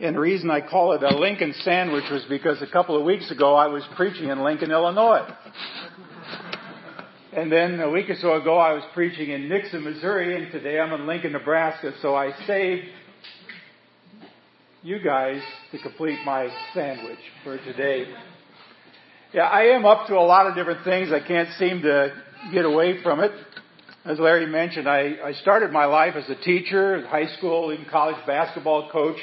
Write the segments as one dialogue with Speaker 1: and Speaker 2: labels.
Speaker 1: And the reason I call it a Lincoln sandwich was because a couple of weeks ago I was preaching in Lincoln, Illinois. And then a week or so ago I was preaching in Nixa, Missouri, and today I'm in Lincoln, Nebraska. So I saved you guys to complete my sandwich for today. Yeah, I am up to a lot of different things. I can't seem to get away from it. As Larry mentioned, I, I started my life as a teacher, high school, even college basketball coach,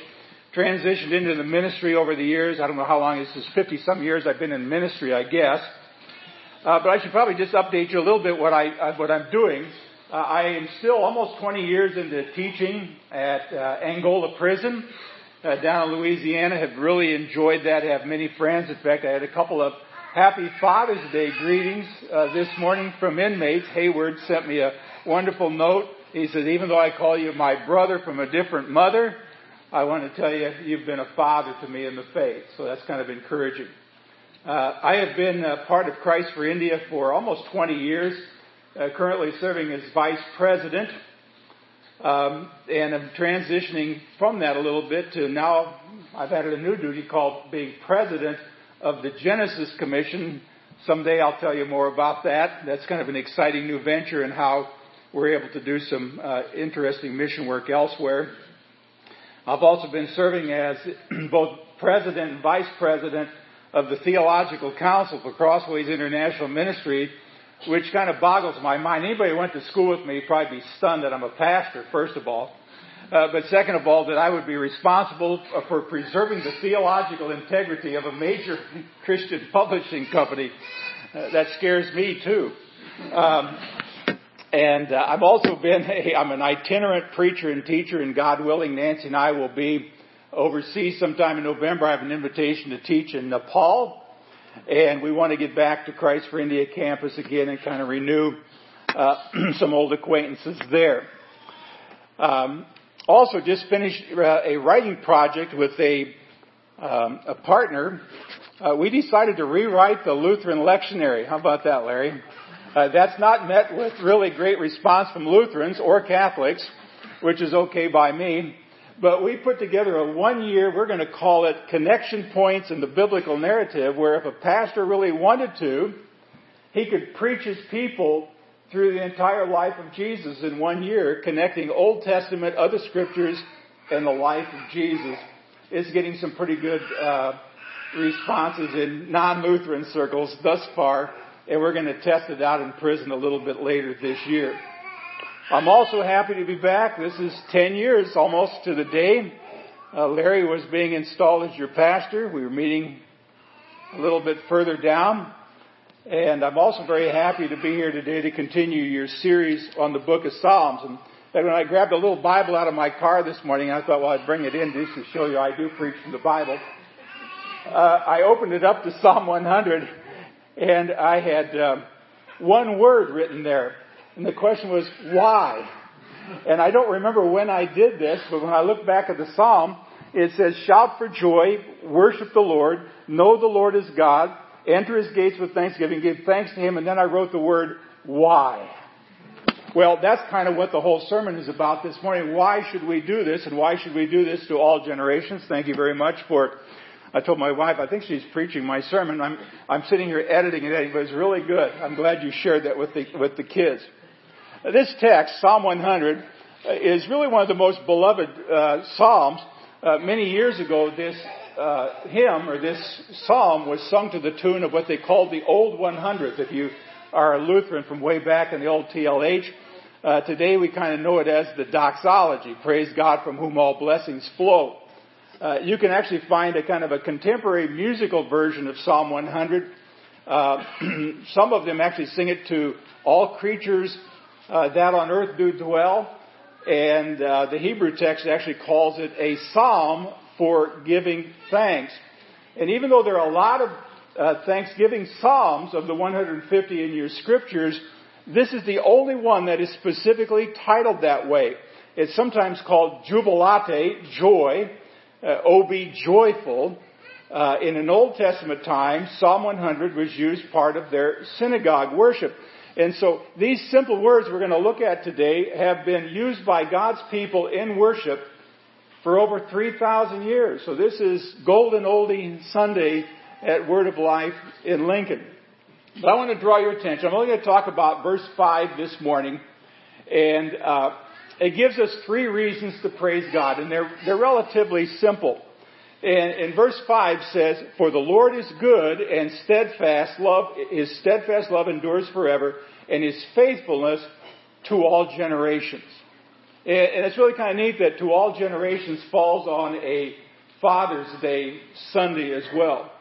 Speaker 1: transitioned into the ministry over the years. I don't know how long, this is 50 some years I've been in ministry, I guess. Uh, but I should probably just update you a little bit what I, uh, what I'm doing. Uh, I am still almost 20 years into teaching at uh, Angola Prison uh, down in Louisiana. Have really enjoyed that. Have many friends. In fact, I had a couple of Happy Father's Day greetings uh, this morning from inmates. Hayward sent me a wonderful note. He says, even though I call you my brother from a different mother, I want to tell you you've been a father to me in the faith. So that's kind of encouraging. Uh, I have been a part of Christ for India for almost 20 years, uh, currently serving as vice president. Um, and I'm transitioning from that a little bit to now I've added a new duty called being president of the Genesis Commission. Someday I'll tell you more about that. That's kind of an exciting new venture and how we're able to do some uh, interesting mission work elsewhere. I've also been serving as both president and vice president of the Theological Council for Crossways International Ministry, which kind of boggles my mind. Anybody who went to school with me would probably be stunned that I'm a pastor, first of all. Uh, but second of all, that I would be responsible for preserving the theological integrity of a major Christian publishing company. Uh, that scares me too. Um, and uh, I've also been a, I'm an itinerant preacher and teacher, and God willing, Nancy and I will be overseas sometime in November. I have an invitation to teach in Nepal, and we want to get back to Christ for India campus again and kind of renew uh, some old acquaintances there. Um, also just finished uh, a writing project with a, um, a partner. Uh, we decided to rewrite the Lutheran lectionary. How about that, Larry? Uh, that's not met with really great response from Lutherans or Catholics, which is okay by me. But we put together a one year, we're going to call it connection points in the biblical narrative, where if a pastor really wanted to, he could preach his people through the entire life of Jesus in one year, connecting Old Testament, other scriptures, and the life of Jesus. It's getting some pretty good uh, responses in non-Lutheran circles thus far, and we're going to test it out in prison a little bit later this year. I'm also happy to be back. This is 10 years almost to the day. Uh, Larry was being installed as your pastor. We were meeting a little bit further down. And I'm also very happy to be here today to continue your series on the book of Psalms. And when I grabbed a little Bible out of my car this morning, I thought, well, I'd bring it in just to show you I do preach from the Bible. Uh, I opened it up to Psalm 100, and I had uh, one word written there. And the question was, why? And I don't remember when I did this, but when I look back at the Psalm, it says, shout for joy, worship the Lord, know the Lord is God, enter his gates with thanksgiving, give thanks to him, and then I wrote the word why. Well, that's kind of what the whole sermon is about this morning. Why should we do this, and why should we do this to all generations? Thank you very much for. I told my wife, I think she's preaching my sermon. I'm, I'm sitting here editing it, editing, but it's really good. I'm glad you shared that with the, with the kids. This text, Psalm 100, is really one of the most beloved uh, Psalms. Uh, many years ago, this uh, hymn or this psalm was sung to the tune of what they called the Old 100th. If you are a Lutheran from way back in the old TLH, uh, today we kind of know it as the doxology. Praise God from whom all blessings flow. Uh, you can actually find a kind of a contemporary musical version of Psalm 100. Uh, some of them actually sing it to all creatures uh, that on earth do dwell. And uh, the Hebrew text actually calls it a psalm for giving thanks. And even though there are a lot of uh, Thanksgiving Psalms of the 150 in your scriptures, this is the only one that is specifically titled that way. It's sometimes called jubilate, joy, uh, O be joyful. Uh, in an Old Testament time, Psalm 100 was used part of their synagogue worship. And so these simple words we're going to look at today have been used by God's people in worship for over 3,000 years. So this is Golden Oldie Sunday at Word of Life in Lincoln. But I want to draw your attention. I'm only going to talk about verse 5 this morning. And uh, it gives us three reasons to praise God. And they're, they're relatively simple. And, and verse 5 says, For the Lord is good and steadfast love, his steadfast love endures forever, and his faithfulness to all generations. And, and it's really kind of neat that to all generations falls on a Father's Day Sunday as well.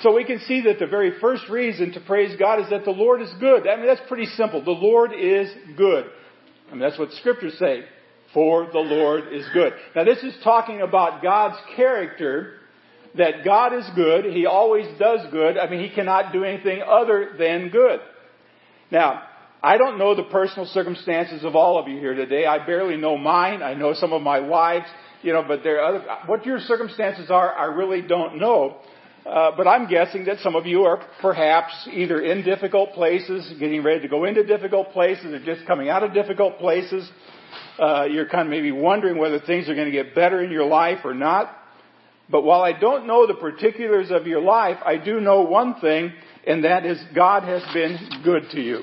Speaker 1: So we can see that the very first reason to praise God is that the Lord is good. I mean, that's pretty simple. The Lord is good. I mean, that's what scriptures say. For the Lord is good. Now this is talking about God's character, that God is good. He always does good. I mean, He cannot do anything other than good. Now, I don't know the personal circumstances of all of you here today. I barely know mine. I know some of my wives, you know, but there are other, what your circumstances are, I really don't know. Uh, but I'm guessing that some of you are perhaps either in difficult places, getting ready to go into difficult places, or just coming out of difficult places. Uh, you're kind of maybe wondering whether things are going to get better in your life or not. But while I don't know the particulars of your life, I do know one thing, and that is God has been good to you.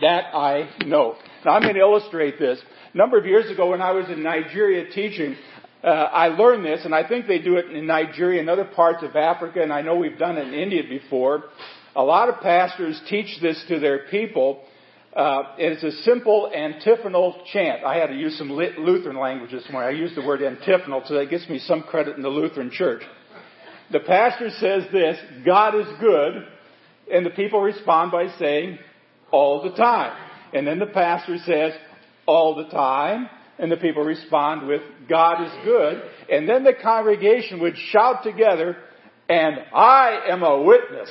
Speaker 1: That I know. Now I'm going to illustrate this. A number of years ago when I was in Nigeria teaching, uh, I learned this, and I think they do it in Nigeria and other parts of Africa, and I know we've done it in India before. A lot of pastors teach this to their people. Uh, it's a simple antiphonal chant. I had to use some Lutheran language this morning. I used the word antiphonal, so that gets me some credit in the Lutheran church. The pastor says this, God is good, and the people respond by saying, all the time. And then the pastor says, all the time. And the people respond with, God is good. And then the congregation would shout together, and I am a witness.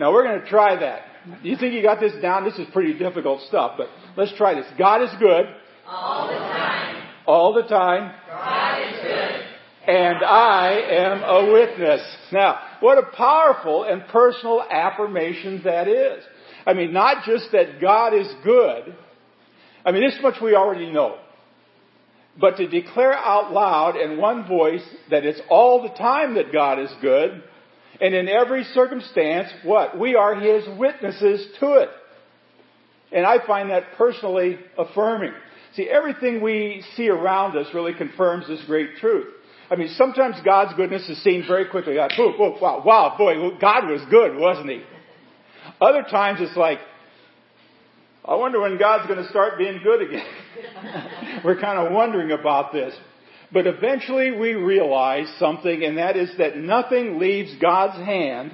Speaker 1: Now we're going to try that. Do you think you got this down? This is pretty difficult stuff, but let's try this. God is good.
Speaker 2: All the time.
Speaker 1: All the time.
Speaker 2: God is good.
Speaker 1: And I am a witness. Now, what a powerful and personal affirmation that is. I mean, not just that God is good, I mean, this much we already know. But to declare out loud in one voice that it's all the time that God is good, and in every circumstance, what? We are His witnesses to it. And I find that personally affirming. See, everything we see around us really confirms this great truth. I mean, sometimes God's goodness is seen very quickly. Like, wow, wow, boy, God was good, wasn't He? Other times it's like, I wonder when God's going to start being good again. We're kind of wondering about this. But eventually we realize something, and that is that nothing leaves God's hand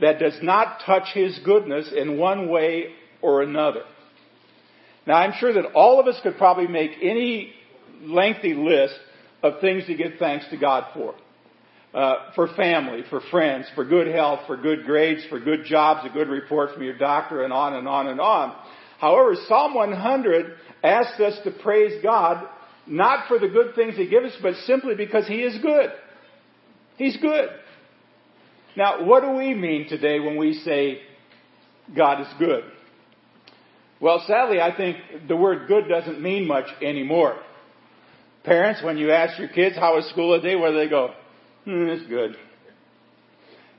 Speaker 1: that does not touch His goodness in one way or another. Now I'm sure that all of us could probably make any lengthy list of things to give thanks to God for. Uh, for family, for friends, for good health, for good grades, for good jobs, a good report from your doctor, and on and on and on. However, Psalm 100 asks us to praise God not for the good things He gives us, but simply because He is good. He's good. Now, what do we mean today when we say God is good? Well, sadly, I think the word good doesn't mean much anymore. Parents, when you ask your kids how was school today, where do they go? Hmm, it's good.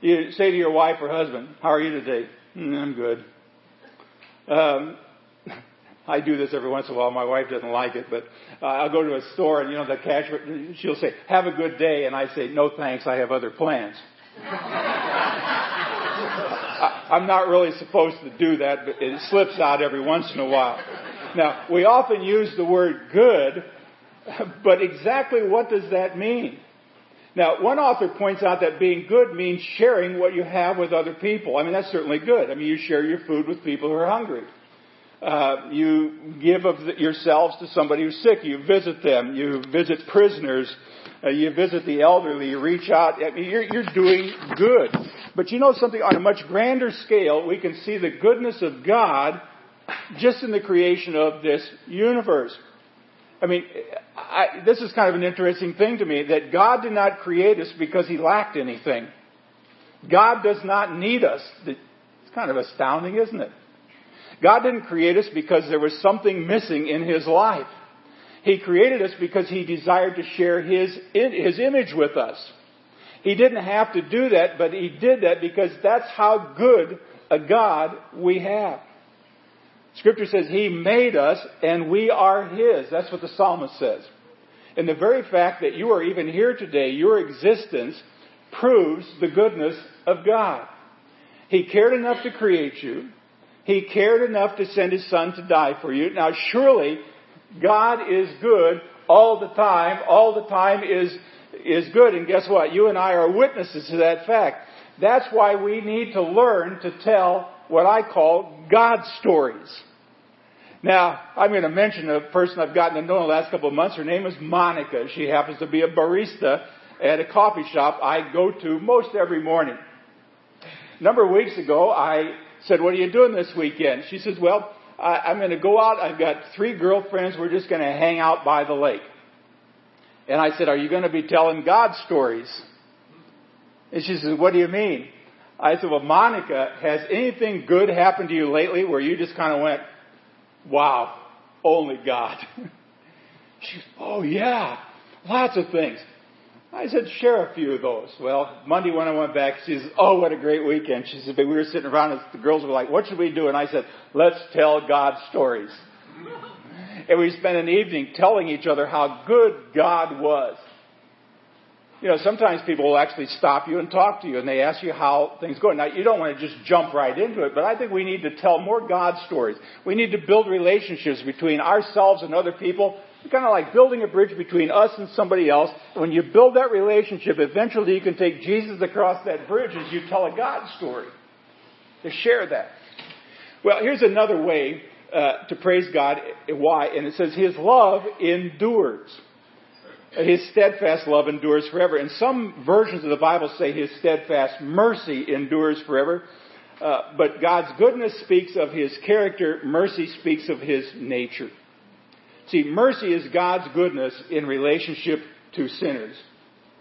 Speaker 1: You say to your wife or husband, how are you today? Hmm, I'm good. Um, I do this every once in a while. My wife doesn't like it, but uh, I'll go to a store and you know the cashier, she'll say, "Have a good day," and I say, "No thanks, I have other plans." I, I'm not really supposed to do that, but it slips out every once in a while. Now, we often use the word good, but exactly what does that mean? Now, one author points out that being good means sharing what you have with other people. I mean, that's certainly good. I mean, you share your food with people who are hungry. Uh, you give of yourselves to somebody who's sick. You visit them. You visit prisoners. Uh, you visit the elderly. You reach out. I mean, you're, you're doing good. But you know something? On a much grander scale, we can see the goodness of God just in the creation of this universe. I mean, I, this is kind of an interesting thing to me that God did not create us because He lacked anything. God does not need us. It's kind of astounding, isn't it? God didn't create us because there was something missing in his life. He created us because He desired to share His, His image with us. He didn't have to do that, but He did that because that's how good a God we have. Scripture says He made us and we are His. That's what the psalmist says. And the very fact that you are even here today, your existence, proves the goodness of God. He cared enough to create you. He cared enough to send His Son to die for you. Now surely, God is good all the time. All the time is, is good. And guess what? You and I are witnesses to that fact. That's why we need to learn to tell what I call God stories. Now, I'm going to mention a person I've gotten to know in the last couple of months. Her name is Monica. She happens to be a barista at a coffee shop I go to most every morning. A number of weeks ago, I said, what are you doing this weekend? She says, well, I, am going to go out. I've got three girlfriends. We're just going to hang out by the lake. And I said, are you going to be telling God stories? And she says, what do you mean? I said, well, Monica, has anything good happened to you lately where you just kind of went, wow, only God? she said, oh yeah, lots of things. I said, share a few of those. Well, Monday when I went back, she says, oh, what a great weekend. She said, but we were sitting around and the girls were like, what should we do? And I said, let's tell God stories. and we spent an evening telling each other how good God was. You know, sometimes people will actually stop you and talk to you and they ask you how things go. Now, you don't want to just jump right into it, but I think we need to tell more God stories. We need to build relationships between ourselves and other people kind of like building a bridge between us and somebody else. When you build that relationship, eventually you can take Jesus across that bridge as you tell a God story. To share that. Well, here's another way uh, to praise God. Why? And it says, His love endures. His steadfast love endures forever. And some versions of the Bible say His steadfast mercy endures forever. Uh, but God's goodness speaks of His character. Mercy speaks of His nature. See, mercy is God's goodness in relationship to sinners.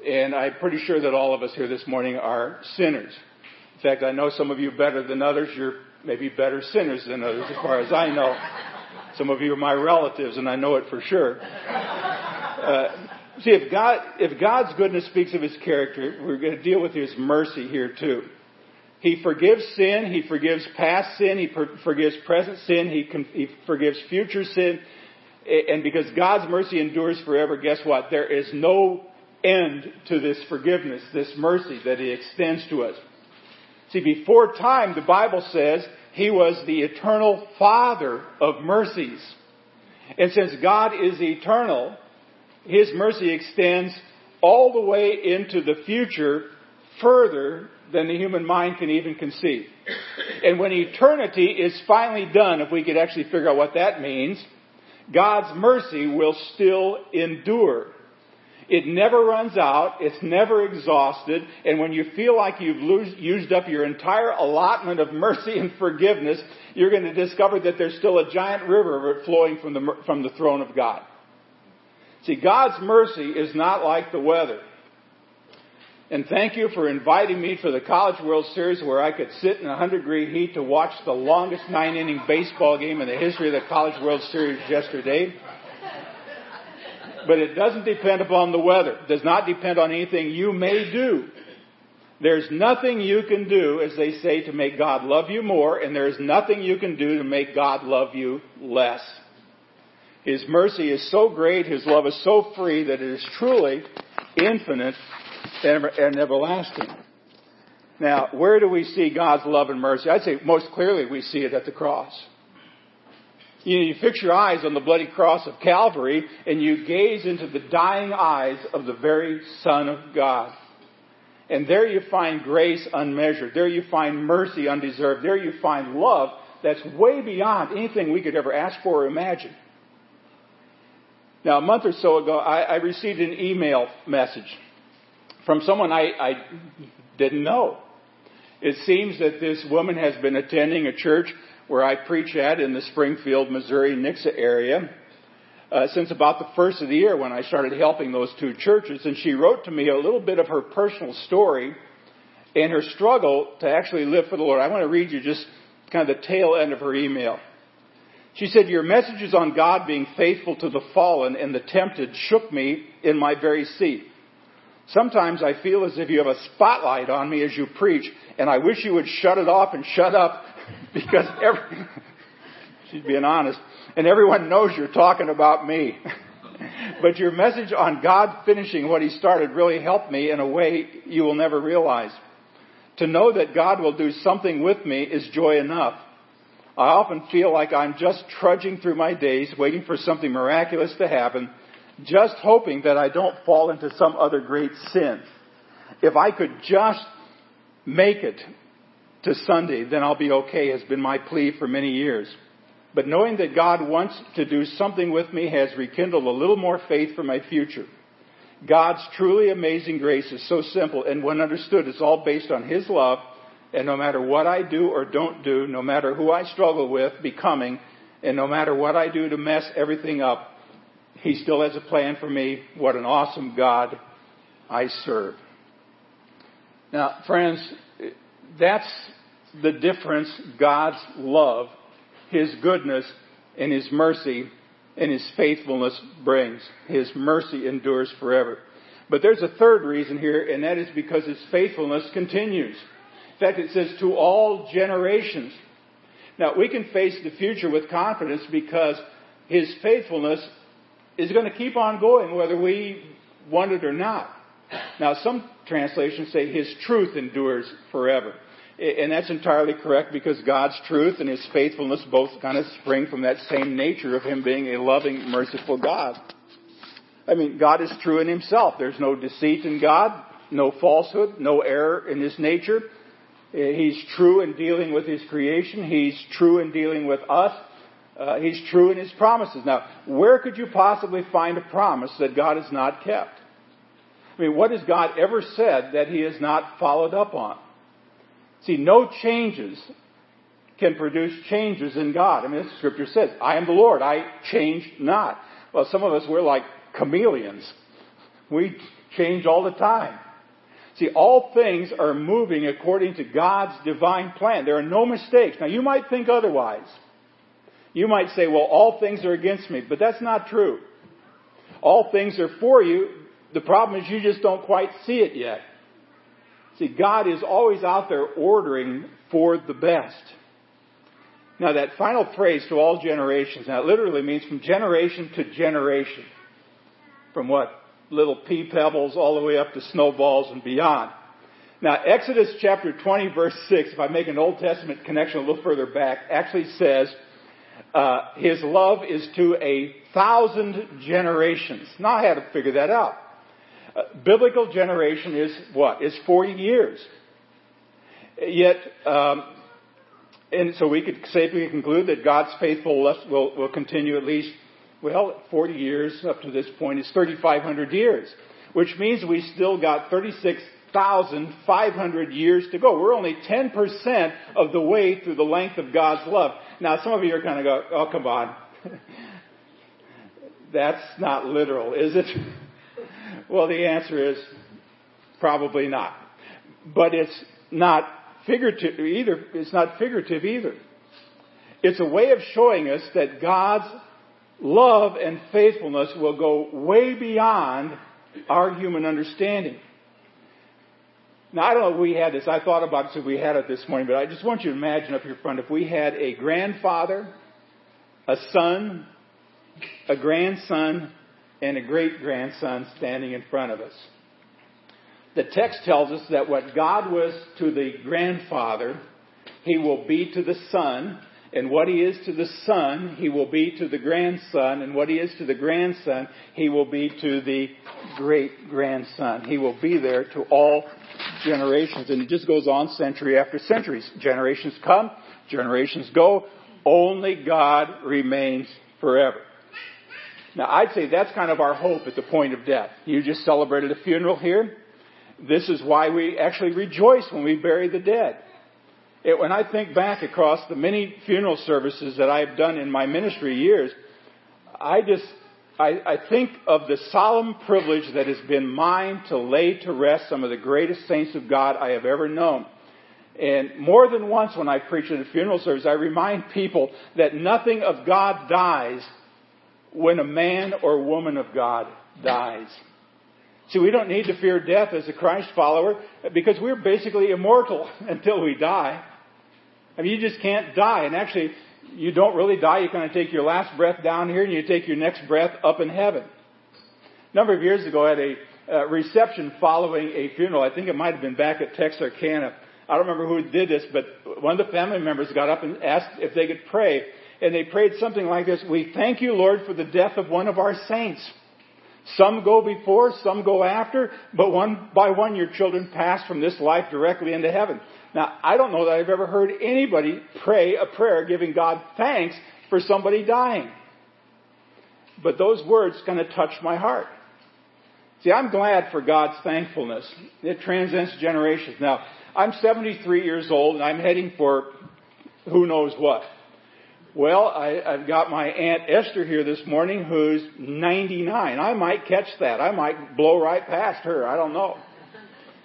Speaker 1: And I'm pretty sure that all of us here this morning are sinners. In fact, I know some of you better than others. You're maybe better sinners than others, as far as I know. Some of you are my relatives, and I know it for sure. Uh, see, if God, if God's goodness speaks of His character, we're going to deal with His mercy here too. He forgives sin. He forgives past sin. He per- forgives present sin. He, con- he forgives future sin. And because God's mercy endures forever, guess what? There is no end to this forgiveness, this mercy that He extends to us. See, before time, the Bible says He was the eternal Father of mercies. And since God is eternal, His mercy extends all the way into the future further than the human mind can even conceive. And when eternity is finally done, if we could actually figure out what that means, God's mercy will still endure. It never runs out. It's never exhausted. And when you feel like you've lose, used up your entire allotment of mercy and forgiveness, you're going to discover that there's still a giant river flowing from the, from the throne of God. See, God's mercy is not like the weather. And thank you for inviting me for the College World Series where I could sit in 100 degree heat to watch the longest nine inning baseball game in the history of the College World Series yesterday. But it doesn't depend upon the weather. It does not depend on anything you may do. There's nothing you can do, as they say, to make God love you more, and there's nothing you can do to make God love you less. His mercy is so great, His love is so free that it is truly infinite and everlasting. Now, where do we see God's love and mercy? I'd say most clearly we see it at the cross. You, know, you fix your eyes on the bloody cross of Calvary and you gaze into the dying eyes of the very Son of God. And there you find grace unmeasured. There you find mercy undeserved. There you find love that's way beyond anything we could ever ask for or imagine. Now, a month or so ago, I, I received an email message from someone I, I didn't know. It seems that this woman has been attending a church where I preach at in the Springfield, Missouri, Nixa area uh, since about the first of the year when I started helping those two churches. And she wrote to me a little bit of her personal story and her struggle to actually live for the Lord. I want to read you just kind of the tail end of her email. She said, Your messages on God being faithful to the fallen and the tempted shook me in my very seat. Sometimes I feel as if you have a spotlight on me as you preach, and I wish you would shut it off and shut up because every, she's being honest, and everyone knows you're talking about me. but your message on God finishing what He started really helped me in a way you will never realize. To know that God will do something with me is joy enough. I often feel like I'm just trudging through my days, waiting for something miraculous to happen, just hoping that I don't fall into some other great sin. If I could just make it to Sunday, then I'll be okay, has been my plea for many years. But knowing that God wants to do something with me has rekindled a little more faith for my future. God's truly amazing grace is so simple, and when understood, it's all based on His love and no matter what I do or don't do, no matter who I struggle with becoming, and no matter what I do to mess everything up, He still has a plan for me. What an awesome God I serve. Now, friends, that's the difference God's love, His goodness, and His mercy and His faithfulness brings. His mercy endures forever. But there's a third reason here, and that is because His faithfulness continues In fact, it says to all generations. Now, we can face the future with confidence because His faithfulness is going to keep on going whether we want it or not. Now, some translations say His truth endures forever. And that's entirely correct because God's truth and His faithfulness both kind of spring from that same nature of Him being a loving, merciful God. I mean, God is true in Himself. There's no deceit in God, no falsehood, no error in His nature. He's true in dealing with His creation. He's true in dealing with us. Uh, he's true in His promises. Now, where could you possibly find a promise that God has not kept? I mean, what has God ever said that He has not followed up on? See, no changes can produce changes in God. I mean, the scripture says, I am the Lord, I change not. Well, some of us, we're like chameleons. We change all the time. See, all things are moving according to God's divine plan. There are no mistakes. Now, you might think otherwise. You might say, well, all things are against me, but that's not true. All things are for you. The problem is you just don't quite see it yet. See, God is always out there ordering for the best. Now, that final phrase, to all generations, now it literally means from generation to generation. From what? little pea pebbles all the way up to snowballs and beyond. Now, Exodus chapter 20, verse 6, if I make an Old Testament connection a little further back, actually says, uh, His love is to a thousand generations. Now, I had to figure that out. Uh, biblical generation is what? Is 40 years. Yet, um, and so we could safely conclude that God's faithfulness will, will continue at least well, 40 years up to this point is 3,500 years, which means we still got 36,500 years to go. We're only 10% of the way through the length of God's love. Now, some of you are kind of go, oh, come on. That's not literal, is it? well, the answer is probably not. But it's not figurative either. It's not figurative either. It's a way of showing us that God's love and faithfulness will go way beyond our human understanding. Now, I don't know if we had this. I thought about it if we had it this morning, but I just want you to imagine up here front if we had a grandfather, a son, a grandson, and a great grandson standing in front of us. The text tells us that what God was to the grandfather, he will be to the son, and what he is to the son, he will be to the grandson. And what he is to the grandson, he will be to the great grandson. He will be there to all generations. And it just goes on century after century. Generations come, generations go. Only God remains forever. Now, I'd say that's kind of our hope at the point of death. You just celebrated a funeral here. This is why we actually rejoice when we bury the dead. It, when I think back across the many funeral services that I've done in my ministry years, I just, I, I think of the solemn privilege that has been mine to lay to rest some of the greatest saints of God I have ever known. And more than once when I preach at a funeral service, I remind people that nothing of God dies when a man or woman of God dies. See, we don't need to fear death as a Christ follower because we're basically immortal until we die. Mean, you just can't die. And actually, you don't really die. You kind of take your last breath down here and you take your next breath up in heaven. A number of years ago, I had a uh, reception following a funeral. I think it might have been back at Texarkana. I don't remember who did this, but one of the family members got up and asked if they could pray. And they prayed something like this We thank you, Lord, for the death of one of our saints. Some go before, some go after, but one by one your children pass from this life directly into heaven. Now, I don't know that I've ever heard anybody pray a prayer giving God thanks for somebody dying. But those words kind of touched my heart. See, I'm glad for God's thankfulness. It transcends generations. Now, I'm 73 years old and I'm heading for who knows what. Well, I, I've got my Aunt Esther here this morning who's 99. I might catch that. I might blow right past her. I don't know.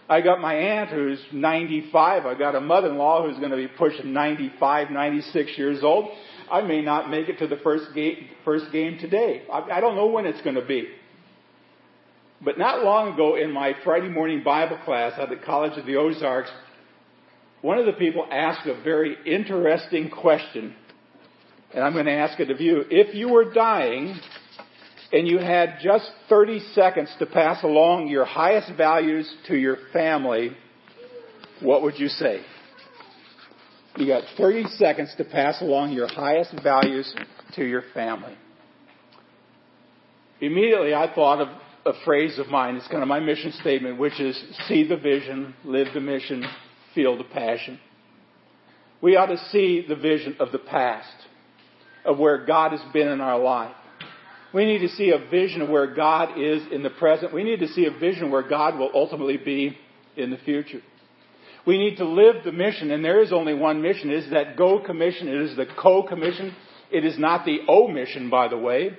Speaker 1: I got my aunt who's 95. I got a mother-in-law who's going to be pushing 95, 96 years old. I may not make it to the first game, first game today. I, I don't know when it's going to be. But not long ago in my Friday morning Bible class at the College of the Ozarks, one of the people asked a very interesting question and I'm going to ask it of you. If you were dying and you had just 30 seconds to pass along your highest values to your family, what would you say? You got 30 seconds to pass along your highest values to your family. Immediately I thought of a phrase of mine. It's kind of my mission statement, which is see the vision, live the mission, feel the passion. We ought to see the vision of the past of where God has been in our life. We need to see a vision of where God is in the present. We need to see a vision where God will ultimately be in the future. We need to live the mission, and there is only one mission. It is that go commission. It is the co-commission. It is not the O mission, by the way.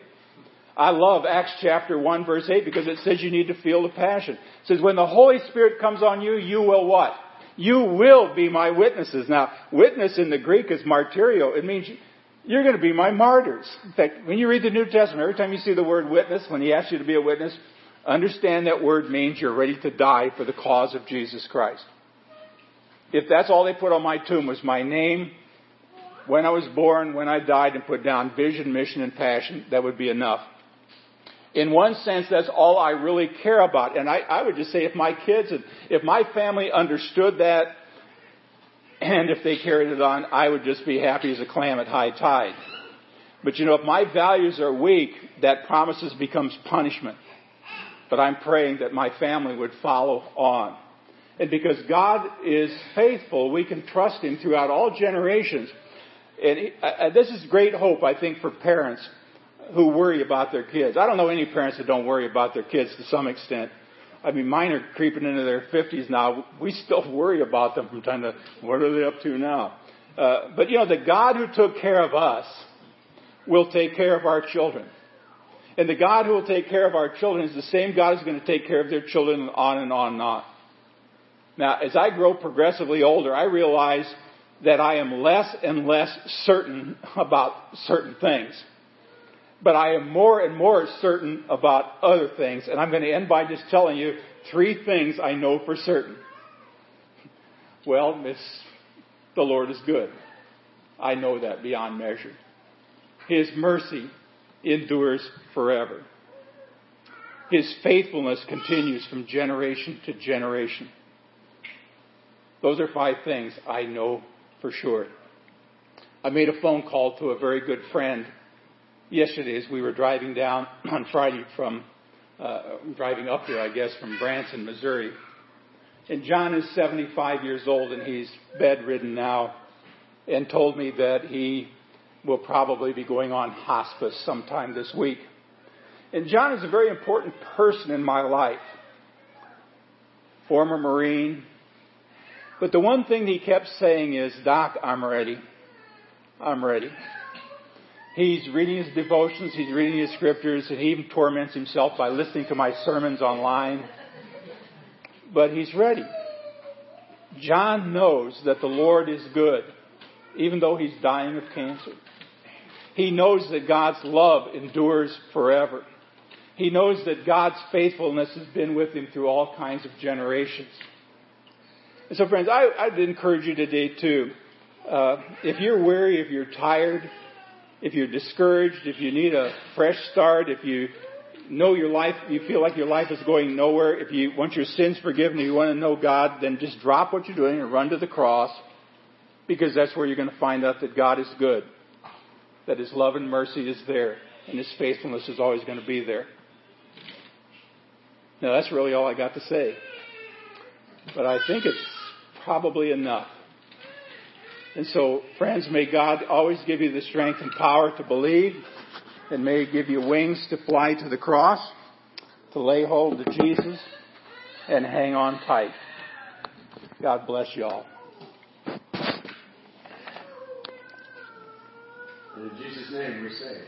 Speaker 1: I love Acts chapter 1 verse 8 because it says you need to feel the passion. It says when the Holy Spirit comes on you, you will what? You will be my witnesses. Now, witness in the Greek is martyrio. It means you're going to be my martyrs. In fact, when you read the New Testament, every time you see the word witness, when he asks you to be a witness, understand that word means you're ready to die for the cause of Jesus Christ. If that's all they put on my tomb was my name, when I was born, when I died, and put down vision, mission, and passion, that would be enough. In one sense, that's all I really care about. And I, I would just say if my kids, and if my family understood that, and if they carried it on, I would just be happy as a clam at high tide. But you know, if my values are weak, that promises becomes punishment. But I'm praying that my family would follow on. And because God is faithful, we can trust Him throughout all generations. And he, uh, this is great hope, I think, for parents who worry about their kids. I don't know any parents that don't worry about their kids to some extent. I mean, mine are creeping into their 50s now. We still worry about them from time to what are they up to now? Uh, but you know, the God who took care of us will take care of our children. And the God who will take care of our children is the same God who's going to take care of their children on and on and on. Now, as I grow progressively older, I realize that I am less and less certain about certain things but I am more and more certain about other things. And I'm going to end by just telling you three things I know for certain. Well, Miss, the Lord is good. I know that beyond measure. His mercy endures forever. His faithfulness continues from generation to generation. Those are five things I know for sure. I made a phone call to a very good friend yesterday as we were driving down on Friday from uh, driving up here, I guess, from Branson, Missouri. And John is 75 years old and he's bedridden now, and told me that he will probably be going on hospice sometime this week. And John is a very important person in my life. Former Marine. But the one thing he kept saying is, Doc, I'm ready. I'm ready. He's reading his devotions, he's reading his scriptures, and he even torments himself by listening to my sermons online. But he's ready. John knows that the Lord is good, even though he's dying of cancer. He knows that God's love endures forever. He knows that God's faithfulness has been with him through all kinds of generations. And so, friends, I, I'd encourage you today, too. Uh, if you're weary, if you're tired, if you're discouraged, if you need a fresh start, if you know your life, you feel like your life is going nowhere, if you want your sins forgiven, if you want to know God, then just drop what you're doing and run to the cross because that's where you're going to find out that God is good, that His love and mercy is there, and His faithfulness is always going to be there. Now, that's really all I got to say. But I think it's probably enough. And so, friends, may God always give you the strength and power to believe, and may He give you wings to fly to the cross, to lay hold of Jesus, and hang on tight. God bless you all.
Speaker 3: In Jesus' name we say.